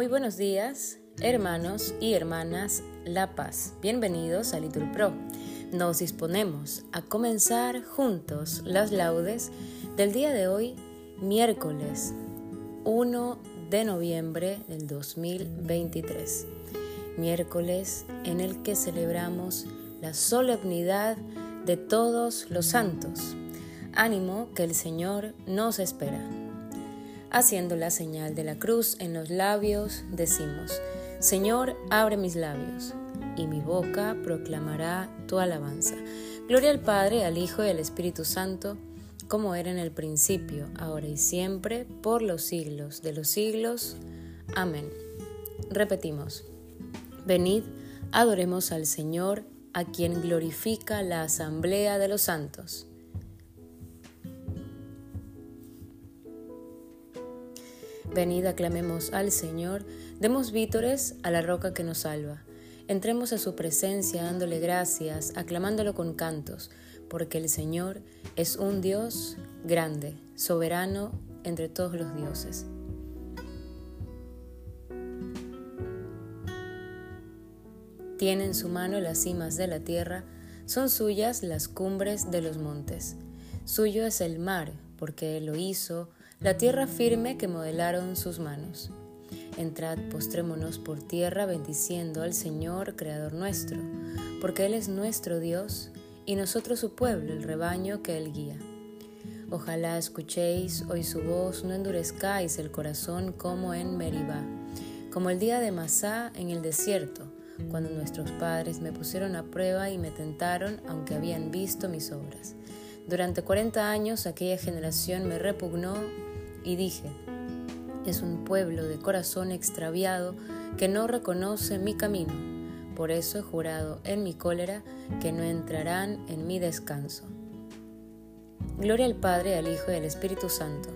Muy buenos días, hermanos y hermanas La Paz. Bienvenidos a Litur Pro. Nos disponemos a comenzar juntos las laudes del día de hoy, miércoles 1 de noviembre del 2023. Miércoles en el que celebramos la solemnidad de todos los santos. Ánimo que el Señor nos espera. Haciendo la señal de la cruz en los labios, decimos, Señor, abre mis labios, y mi boca proclamará tu alabanza. Gloria al Padre, al Hijo y al Espíritu Santo, como era en el principio, ahora y siempre, por los siglos de los siglos. Amén. Repetimos, venid, adoremos al Señor, a quien glorifica la asamblea de los santos. Venid, aclamemos al Señor, demos vítores a la roca que nos salva. Entremos a su presencia dándole gracias, aclamándolo con cantos, porque el Señor es un Dios grande, soberano entre todos los dioses. Tiene en su mano las cimas de la tierra, son suyas las cumbres de los montes. Suyo es el mar, porque Él lo hizo, la tierra firme que modelaron sus manos. Entrad, postrémonos por tierra, bendiciendo al Señor, Creador nuestro, porque Él es nuestro Dios y nosotros su pueblo, el rebaño que Él guía. Ojalá escuchéis hoy su voz, no endurezcáis el corazón como en Meribá, como el día de Masá en el desierto, cuando nuestros padres me pusieron a prueba y me tentaron, aunque habían visto mis obras. Durante cuarenta años aquella generación me repugnó y dije, es un pueblo de corazón extraviado que no reconoce mi camino. Por eso he jurado en mi cólera que no entrarán en mi descanso. Gloria al Padre, al Hijo y al Espíritu Santo.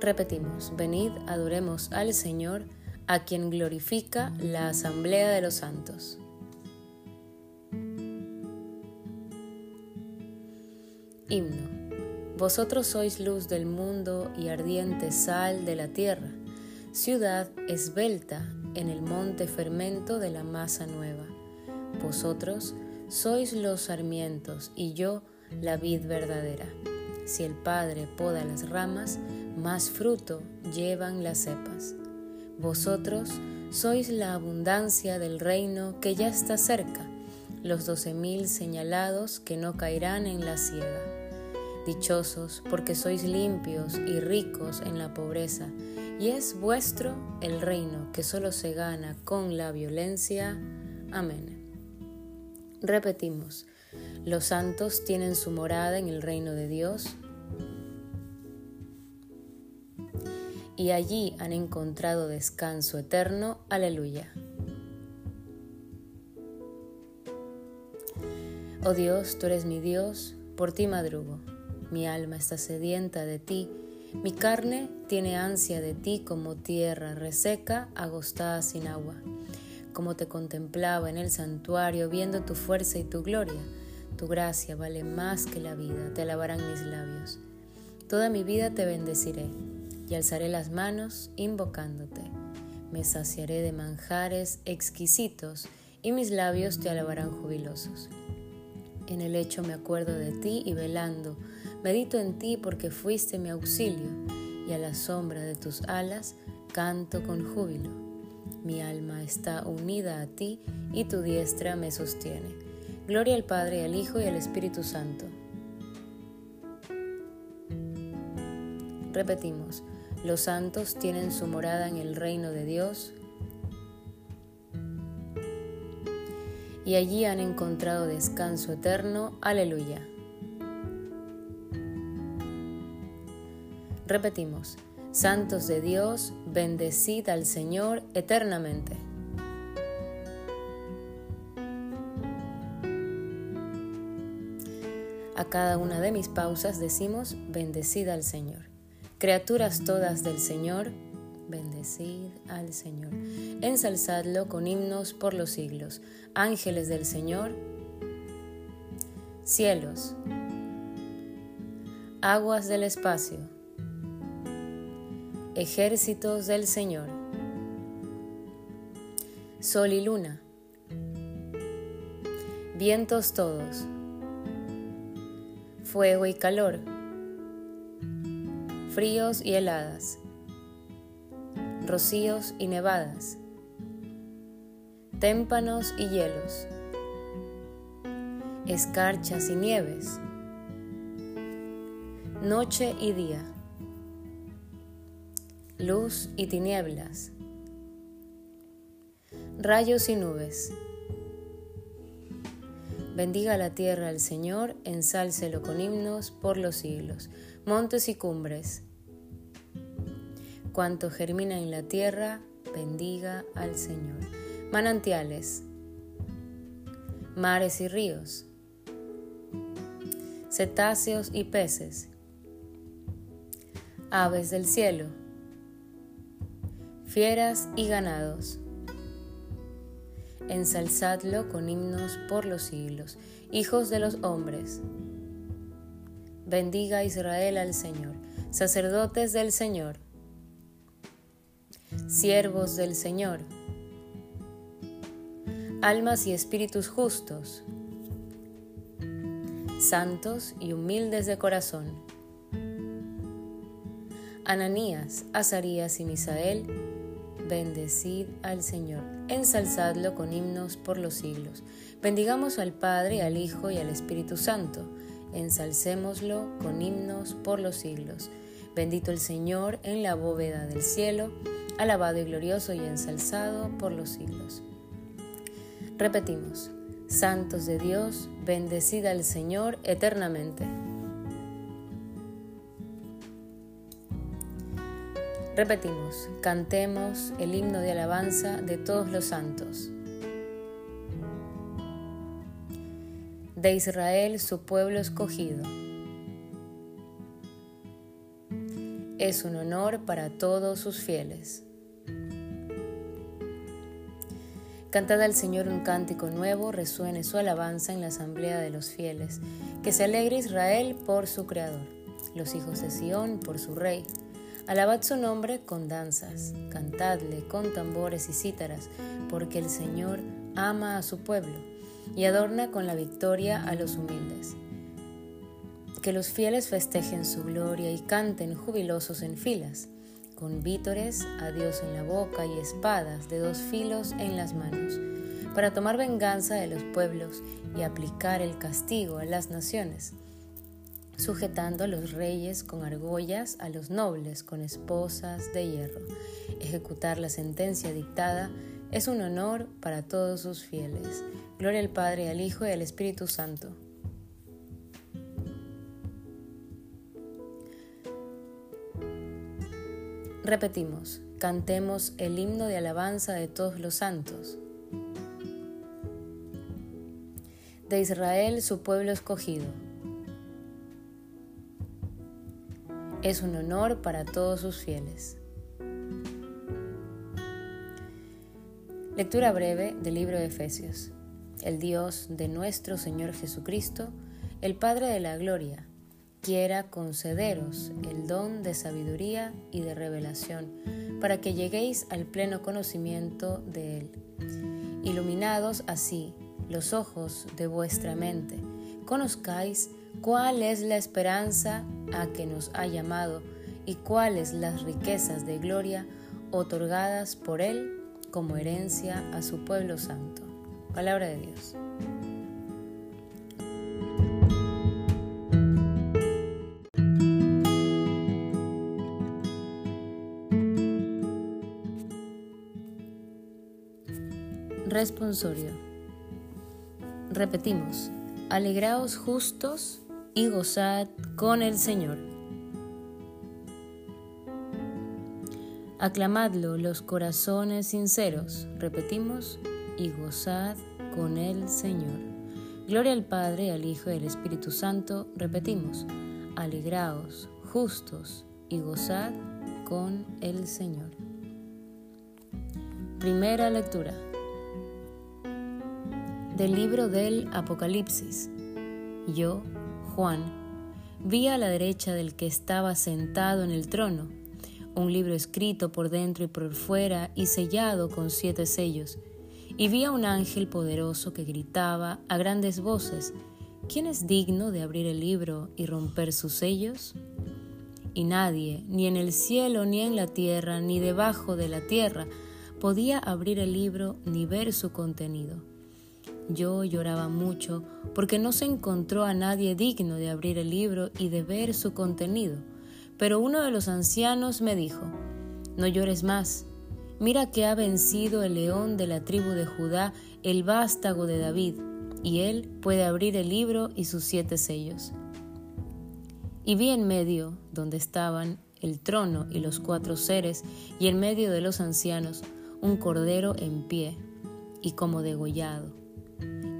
Repetimos, venid, adoremos al Señor, a quien glorifica la asamblea de los santos. Himno. Vosotros sois luz del mundo y ardiente sal de la tierra, ciudad esbelta en el monte fermento de la masa nueva. Vosotros sois los sarmientos y yo la vid verdadera. Si el Padre poda las ramas, más fruto llevan las cepas. Vosotros sois la abundancia del reino que ya está cerca, los doce mil señalados que no caerán en la ciega. Dichosos porque sois limpios y ricos en la pobreza, y es vuestro el reino que solo se gana con la violencia. Amén. Repetimos, los santos tienen su morada en el reino de Dios y allí han encontrado descanso eterno. Aleluya. Oh Dios, tú eres mi Dios, por ti madrugo. Mi alma está sedienta de ti, mi carne tiene ansia de ti como tierra reseca, agostada sin agua. Como te contemplaba en el santuario, viendo tu fuerza y tu gloria, tu gracia vale más que la vida, te alabarán mis labios. Toda mi vida te bendeciré y alzaré las manos invocándote. Me saciaré de manjares exquisitos y mis labios te alabarán jubilosos. En el lecho me acuerdo de ti y velando, Medito en ti porque fuiste mi auxilio, y a la sombra de tus alas canto con júbilo. Mi alma está unida a ti y tu diestra me sostiene. Gloria al Padre, al Hijo y al Espíritu Santo. Repetimos, los santos tienen su morada en el reino de Dios y allí han encontrado descanso eterno. Aleluya. Repetimos, Santos de Dios, bendecid al Señor eternamente. A cada una de mis pausas decimos, bendecid al Señor. Criaturas todas del Señor, bendecid al Señor. Ensalzadlo con himnos por los siglos. Ángeles del Señor, cielos, aguas del espacio ejércitos del Señor. Sol y luna, vientos todos, fuego y calor, fríos y heladas, rocíos y nevadas, témpanos y hielos, escarchas y nieves, noche y día luz y tinieblas, rayos y nubes. Bendiga la tierra al Señor, ensálcelo con himnos por los siglos, montes y cumbres. Cuanto germina en la tierra, bendiga al Señor. Manantiales, mares y ríos, cetáceos y peces, aves del cielo fieras y ganados. Ensalzadlo con himnos por los siglos, hijos de los hombres. Bendiga Israel al Señor, sacerdotes del Señor, siervos del Señor, almas y espíritus justos, santos y humildes de corazón. Ananías, Azarías y Misael, Bendecid al Señor, ensalzadlo con himnos por los siglos. Bendigamos al Padre, al Hijo y al Espíritu Santo. Ensalcémoslo con himnos por los siglos. Bendito el Señor en la bóveda del cielo, alabado y glorioso y ensalzado por los siglos. Repetimos, Santos de Dios, bendecid al Señor eternamente. Repetimos, cantemos el himno de alabanza de todos los santos. De Israel, su pueblo escogido. Es un honor para todos sus fieles. Cantad al Señor un cántico nuevo, resuene su alabanza en la asamblea de los fieles. Que se alegre Israel por su Creador, los hijos de Sión por su Rey Alabad su nombre con danzas, cantadle con tambores y cítaras, porque el Señor ama a su pueblo y adorna con la victoria a los humildes. Que los fieles festejen su gloria y canten jubilosos en filas, con vítores a Dios en la boca y espadas de dos filos en las manos, para tomar venganza de los pueblos y aplicar el castigo a las naciones sujetando a los reyes con argollas, a los nobles con esposas de hierro. Ejecutar la sentencia dictada es un honor para todos sus fieles. Gloria al Padre, al Hijo y al Espíritu Santo. Repetimos, cantemos el himno de alabanza de todos los santos. De Israel, su pueblo escogido es un honor para todos sus fieles. Lectura breve del libro de Efesios. El Dios de nuestro Señor Jesucristo, el Padre de la Gloria, quiera concederos el don de sabiduría y de revelación, para que lleguéis al pleno conocimiento de Él. Iluminados así los ojos de vuestra mente, conozcáis cuál es la esperanza a que nos ha llamado y cuáles las riquezas de gloria otorgadas por Él como herencia a su pueblo santo. Palabra de Dios. Responsorio. Repetimos, alegraos justos y gozad con el Señor. Aclamadlo los corazones sinceros, repetimos, y gozad con el Señor. Gloria al Padre, al Hijo y al Espíritu Santo, repetimos, alegraos, justos, y gozad con el Señor. Primera lectura del libro del Apocalipsis. Yo, Juan, vi a la derecha del que estaba sentado en el trono un libro escrito por dentro y por fuera y sellado con siete sellos. Y vi a un ángel poderoso que gritaba a grandes voces, ¿quién es digno de abrir el libro y romper sus sellos? Y nadie, ni en el cielo, ni en la tierra, ni debajo de la tierra, podía abrir el libro ni ver su contenido. Yo lloraba mucho porque no se encontró a nadie digno de abrir el libro y de ver su contenido. Pero uno de los ancianos me dijo, No llores más, mira que ha vencido el león de la tribu de Judá, el vástago de David, y él puede abrir el libro y sus siete sellos. Y vi en medio, donde estaban el trono y los cuatro seres, y en medio de los ancianos, un cordero en pie, y como degollado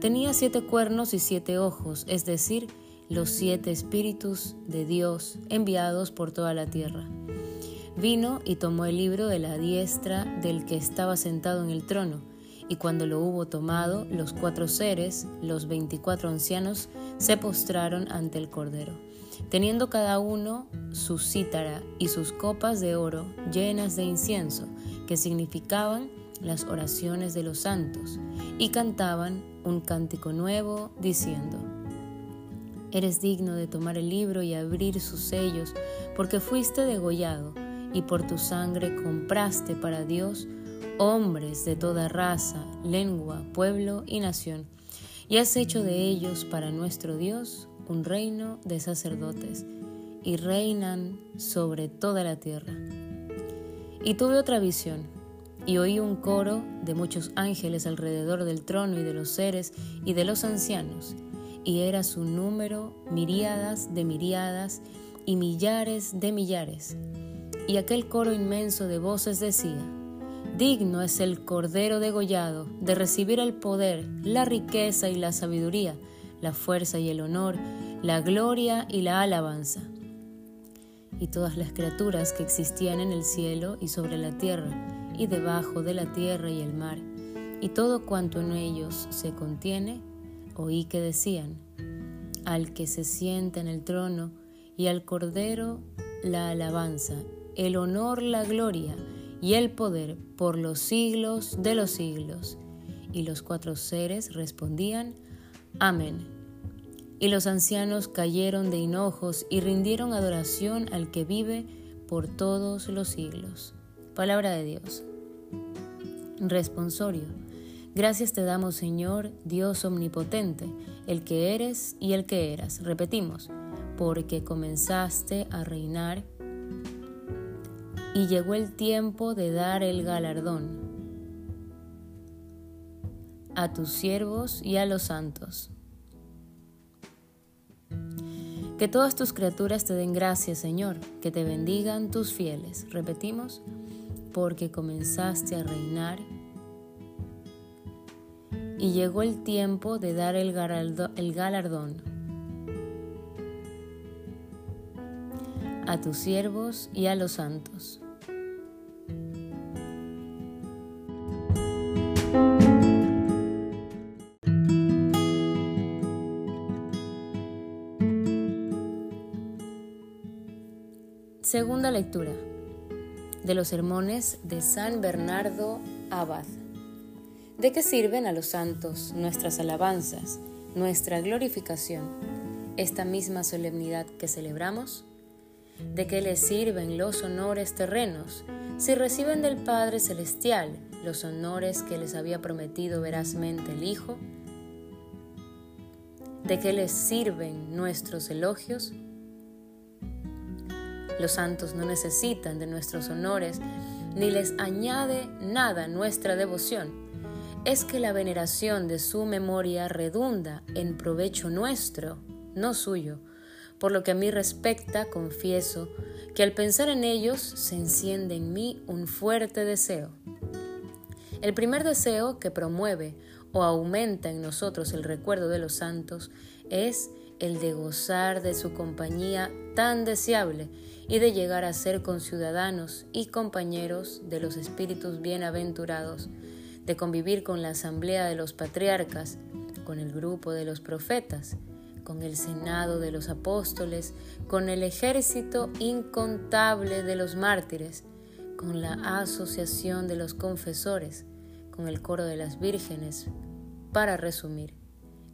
Tenía siete cuernos y siete ojos, es decir, los siete espíritus de Dios enviados por toda la tierra. Vino y tomó el libro de la diestra del que estaba sentado en el trono, y cuando lo hubo tomado, los cuatro seres, los veinticuatro ancianos, se postraron ante el Cordero, teniendo cada uno su cítara y sus copas de oro llenas de incienso, que significaban las oraciones de los santos, y cantaban un cántico nuevo diciendo, Eres digno de tomar el libro y abrir sus sellos, porque fuiste degollado y por tu sangre compraste para Dios hombres de toda raza, lengua, pueblo y nación, y has hecho de ellos para nuestro Dios un reino de sacerdotes, y reinan sobre toda la tierra. Y tuve otra visión y oí un coro de muchos ángeles alrededor del trono y de los seres y de los ancianos, y era su número miríadas de miríadas y millares de millares. Y aquel coro inmenso de voces decía, Digno es el Cordero degollado de recibir el poder, la riqueza y la sabiduría, la fuerza y el honor, la gloria y la alabanza. Y todas las criaturas que existían en el cielo y sobre la tierra, y debajo de la tierra y el mar, y todo cuanto en ellos se contiene, oí que decían, al que se sienta en el trono y al Cordero la alabanza, el honor, la gloria y el poder por los siglos de los siglos. Y los cuatro seres respondían, Amén. Y los ancianos cayeron de hinojos y rindieron adoración al que vive por todos los siglos. Palabra de Dios. Responsorio. Gracias te damos, Señor, Dios omnipotente, el que eres y el que eras. Repetimos, porque comenzaste a reinar y llegó el tiempo de dar el galardón a tus siervos y a los santos. Que todas tus criaturas te den gracias, Señor, que te bendigan tus fieles. Repetimos, porque comenzaste a reinar y llegó el tiempo de dar el, galardón a tus siervos y a los santos. Segunda lectura de los sermones de San Bernardo Abad. ¿De qué sirven a los santos nuestras alabanzas, nuestra glorificación, esta misma solemnidad que celebramos? ¿De qué les sirven los honores terrenos si reciben del Padre Celestial los honores que les había prometido verazmente el Hijo? ¿De qué les sirven nuestros elogios los santos no necesitan de nuestros honores, ni les añade nada nuestra devoción. Es que la veneración de su memoria redunda en provecho nuestro, no suyo. Por lo que a mí respecta, confieso que al pensar en ellos se enciende en mí un fuerte deseo. El primer deseo que promueve o aumenta en nosotros el recuerdo de los santos es el de gozar de su compañía tan deseable y de llegar a ser conciudadanos y compañeros de los espíritus bienaventurados, de convivir con la asamblea de los patriarcas, con el grupo de los profetas, con el senado de los apóstoles, con el ejército incontable de los mártires, con la asociación de los confesores, con el coro de las vírgenes, para resumir,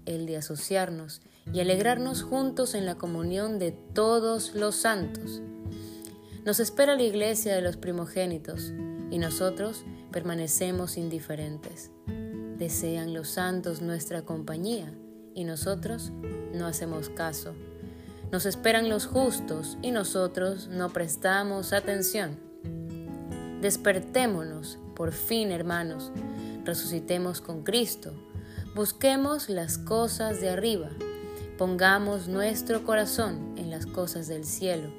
el de asociarnos y alegrarnos juntos en la comunión de todos los santos. Nos espera la iglesia de los primogénitos y nosotros permanecemos indiferentes. Desean los santos nuestra compañía y nosotros no hacemos caso. Nos esperan los justos y nosotros no prestamos atención. Despertémonos, por fin, hermanos, resucitemos con Cristo, busquemos las cosas de arriba, pongamos nuestro corazón en las cosas del cielo,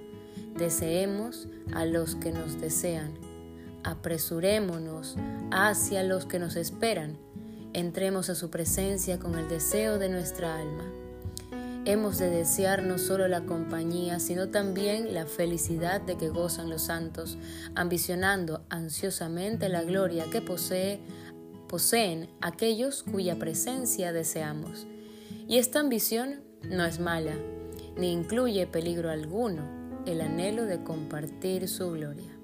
deseemos a los que nos desean, apresurémonos hacia los que nos esperan, entremos a su presencia con el deseo de nuestra alma. Hemos de desear no solo la compañía, sino también la felicidad de que gozan los santos, ambicionando ansiosamente la gloria que posee, poseen aquellos cuya presencia deseamos. Y esta ambición no es mala, ni incluye peligro alguno, el anhelo de compartir su gloria.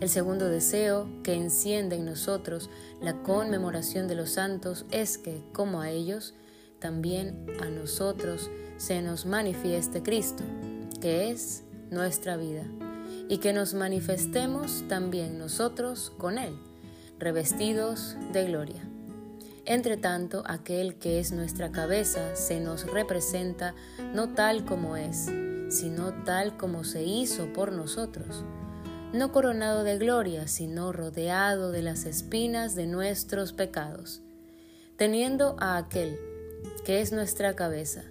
El segundo deseo que enciende en nosotros la conmemoración de los santos es que, como a ellos, también a nosotros se nos manifieste Cristo, que es nuestra vida, y que nos manifestemos también nosotros con Él, revestidos de gloria. Entre tanto, aquel que es nuestra cabeza se nos representa no tal como es, sino tal como se hizo por nosotros, no coronado de gloria, sino rodeado de las espinas de nuestros pecados, teniendo a aquel que es nuestra cabeza,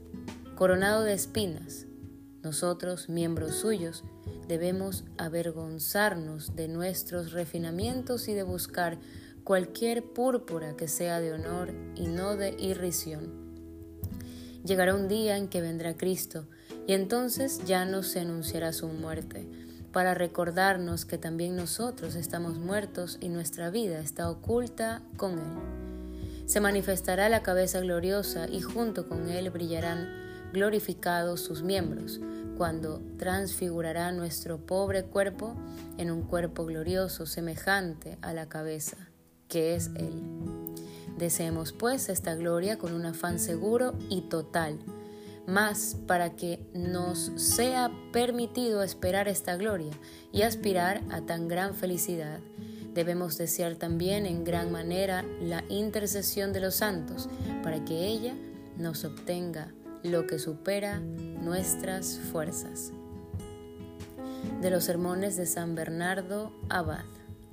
coronado de espinas. Nosotros, miembros suyos, debemos avergonzarnos de nuestros refinamientos y de buscar cualquier púrpura que sea de honor y no de irrisión. Llegará un día en que vendrá Cristo, y entonces ya no se anunciará su muerte, para recordarnos que también nosotros estamos muertos y nuestra vida está oculta con Él se manifestará la cabeza gloriosa y junto con él brillarán glorificados sus miembros, cuando transfigurará nuestro pobre cuerpo en un cuerpo glorioso semejante a la cabeza, que es Él. Deseemos pues esta gloria con un afán seguro y total, más para que nos sea permitido esperar esta gloria y aspirar a tan gran felicidad Debemos desear también en gran manera la intercesión de los santos para que ella nos obtenga lo que supera nuestras fuerzas. De los sermones de San Bernardo Abad.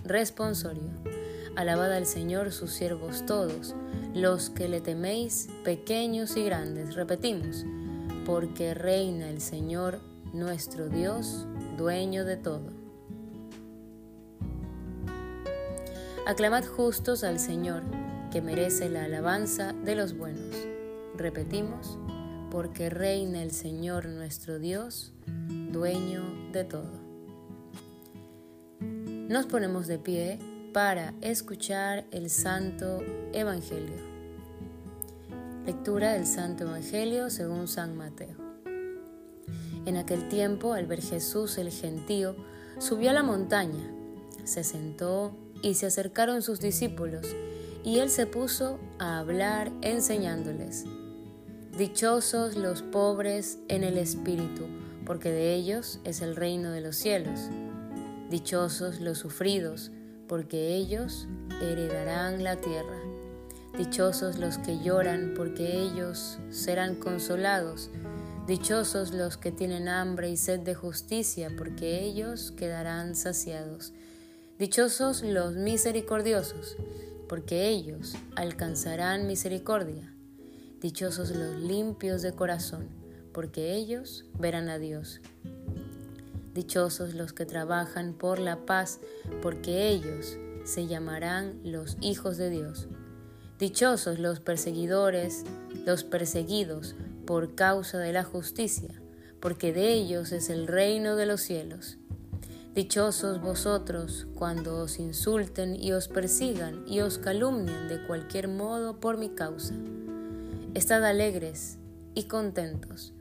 Responsorio. Alabad al Señor sus siervos todos, los que le teméis, pequeños y grandes. Repetimos, porque reina el Señor nuestro Dios, dueño de todo. Aclamad justos al Señor, que merece la alabanza de los buenos. Repetimos, porque reina el Señor nuestro Dios, dueño de todo. Nos ponemos de pie para escuchar el Santo Evangelio. Lectura del Santo Evangelio según San Mateo. En aquel tiempo, al ver Jesús el gentío, subió a la montaña, se sentó y se acercaron sus discípulos, y él se puso a hablar enseñándoles. Dichosos los pobres en el espíritu, porque de ellos es el reino de los cielos. Dichosos los sufridos, porque ellos heredarán la tierra. Dichosos los que lloran, porque ellos serán consolados. Dichosos los que tienen hambre y sed de justicia, porque ellos quedarán saciados. Dichosos los misericordiosos, porque ellos alcanzarán misericordia. Dichosos los limpios de corazón, porque ellos verán a Dios. Dichosos los que trabajan por la paz, porque ellos se llamarán los hijos de Dios. Dichosos los perseguidores, los perseguidos por causa de la justicia, porque de ellos es el reino de los cielos. Dichosos vosotros cuando os insulten y os persigan y os calumnien de cualquier modo por mi causa. Estad alegres y contentos,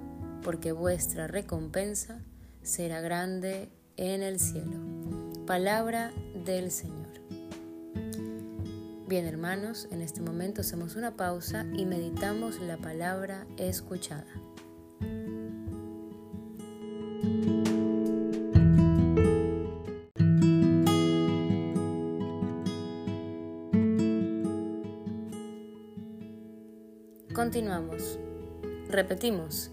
porque vuestra recompensa será grande en el cielo. Palabra del Señor. Bien hermanos, en este momento hacemos una pausa y meditamos la palabra escuchada. Continuamos. Repetimos.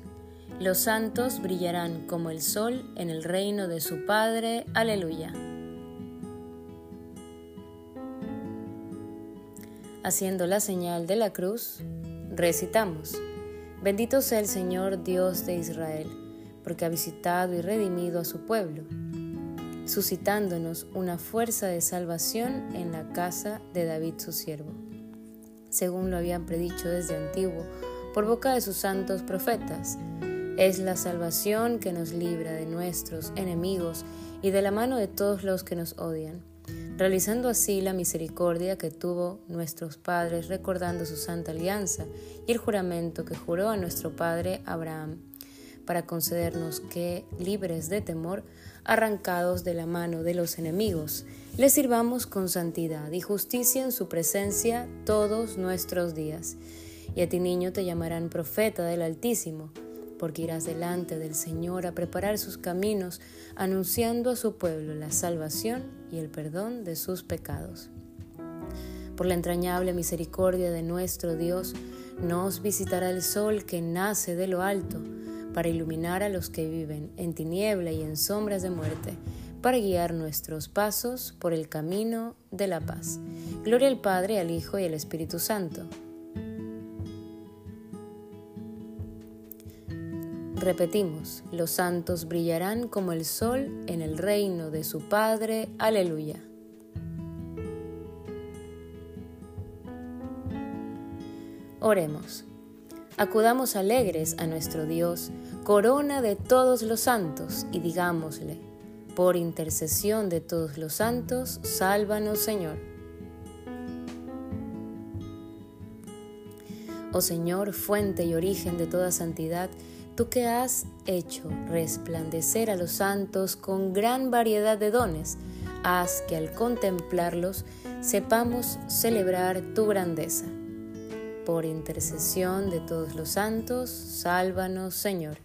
Los santos brillarán como el sol en el reino de su Padre. Aleluya. Haciendo la señal de la cruz, recitamos. Bendito sea el Señor Dios de Israel, porque ha visitado y redimido a su pueblo, suscitándonos una fuerza de salvación en la casa de David su siervo según lo habían predicho desde antiguo, por boca de sus santos profetas. Es la salvación que nos libra de nuestros enemigos y de la mano de todos los que nos odian, realizando así la misericordia que tuvo nuestros padres recordando su santa alianza y el juramento que juró a nuestro padre Abraham, para concedernos que, libres de temor, arrancados de la mano de los enemigos, le sirvamos con santidad y justicia en su presencia todos nuestros días. Y a ti niño te llamarán profeta del Altísimo, porque irás delante del Señor a preparar sus caminos, anunciando a su pueblo la salvación y el perdón de sus pecados. Por la entrañable misericordia de nuestro Dios, nos visitará el sol que nace de lo alto, para iluminar a los que viven en tiniebla y en sombras de muerte, para guiar nuestros pasos por el camino de la paz. Gloria al Padre, al Hijo y al Espíritu Santo. Repetimos, los santos brillarán como el sol en el reino de su Padre. Aleluya. Oremos. Acudamos alegres a nuestro Dios, corona de todos los santos, y digámosle, por intercesión de todos los santos, sálvanos Señor. Oh Señor, fuente y origen de toda santidad, tú que has hecho resplandecer a los santos con gran variedad de dones, haz que al contemplarlos sepamos celebrar tu grandeza por intercesión de todos los santos, sálvanos, Señor.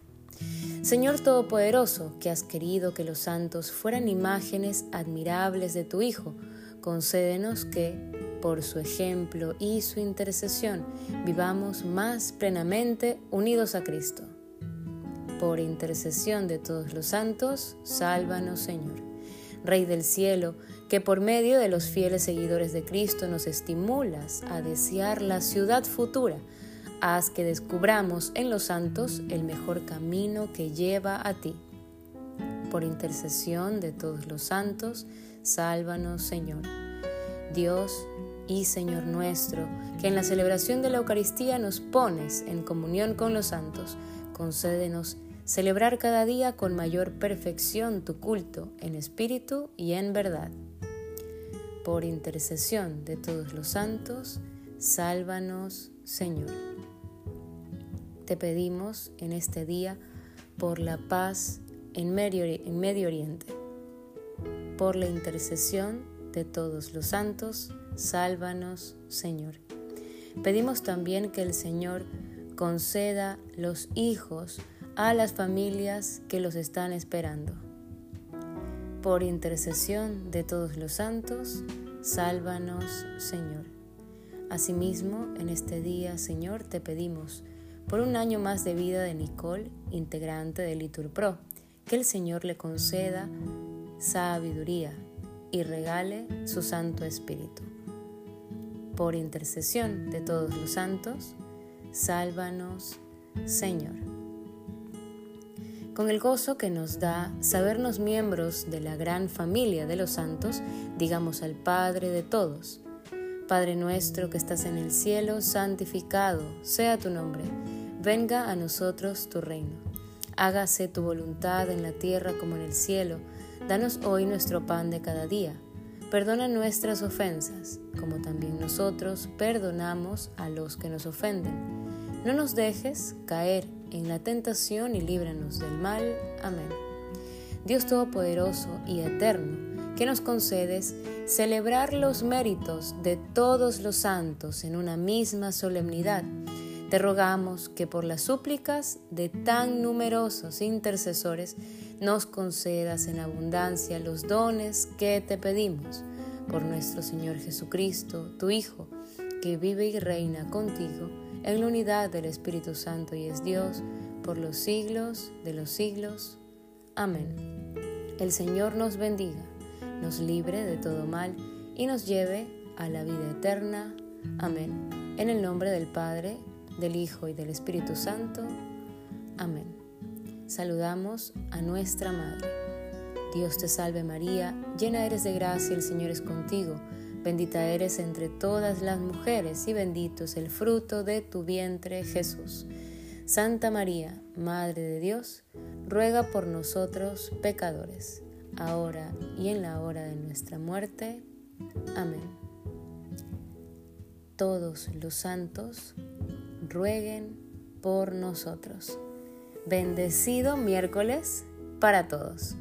Señor Todopoderoso, que has querido que los santos fueran imágenes admirables de tu Hijo, concédenos que, por su ejemplo y su intercesión, vivamos más plenamente unidos a Cristo. Por intercesión de todos los santos, sálvanos, Señor. Rey del cielo, que por medio de los fieles seguidores de Cristo nos estimulas a desear la ciudad futura, haz que descubramos en los santos el mejor camino que lleva a ti. Por intercesión de todos los santos, sálvanos Señor. Dios y Señor nuestro, que en la celebración de la Eucaristía nos pones en comunión con los santos, concédenos celebrar cada día con mayor perfección tu culto en espíritu y en verdad. Por intercesión de todos los santos, sálvanos, Señor. Te pedimos en este día por la paz en Medio, en Medio Oriente. Por la intercesión de todos los santos, sálvanos, Señor. Pedimos también que el Señor conceda los hijos a las familias que los están esperando. Por intercesión de todos los santos, sálvanos, Señor. Asimismo, en este día, Señor, te pedimos por un año más de vida de Nicole, integrante de Litur Pro, que el Señor le conceda sabiduría y regale su Santo Espíritu. Por intercesión de todos los santos, sálvanos, Señor con el gozo que nos da sabernos miembros de la gran familia de los santos, digamos al Padre de todos. Padre nuestro que estás en el cielo, santificado sea tu nombre, venga a nosotros tu reino. Hágase tu voluntad en la tierra como en el cielo. Danos hoy nuestro pan de cada día. Perdona nuestras ofensas, como también nosotros perdonamos a los que nos ofenden No nos dejes caer en la tentación y líbranos del mal. Amén. Dios Todopoderoso y Eterno, que nos concedes celebrar los méritos de todos los santos en una misma solemnidad, te rogamos que por las súplicas de tan numerosos intercesores nos concedas en abundancia los dones que te pedimos por nuestro Señor Jesucristo, tu Hijo, que vive y reina contigo en la unidad del Espíritu Santo y es Dios por los siglos de los siglos. Amén. El Señor nos bendiga, nos libre de todo mal y nos lleve a la vida eterna. Amén. En el nombre del Padre, del Hijo y del Espíritu Santo. Amén. Saludamos a nuestra Madre. Dios te salve María, llena eres de gracia, el Señor es contigo. Bendita eres entre todas las mujeres y bendito es el fruto de tu vientre Jesús. Santa María, Madre de Dios, ruega por nosotros pecadores, ahora y en la hora de nuestra muerte. Amén. Todos los santos rueguen por nosotros. Bendecido miércoles para todos.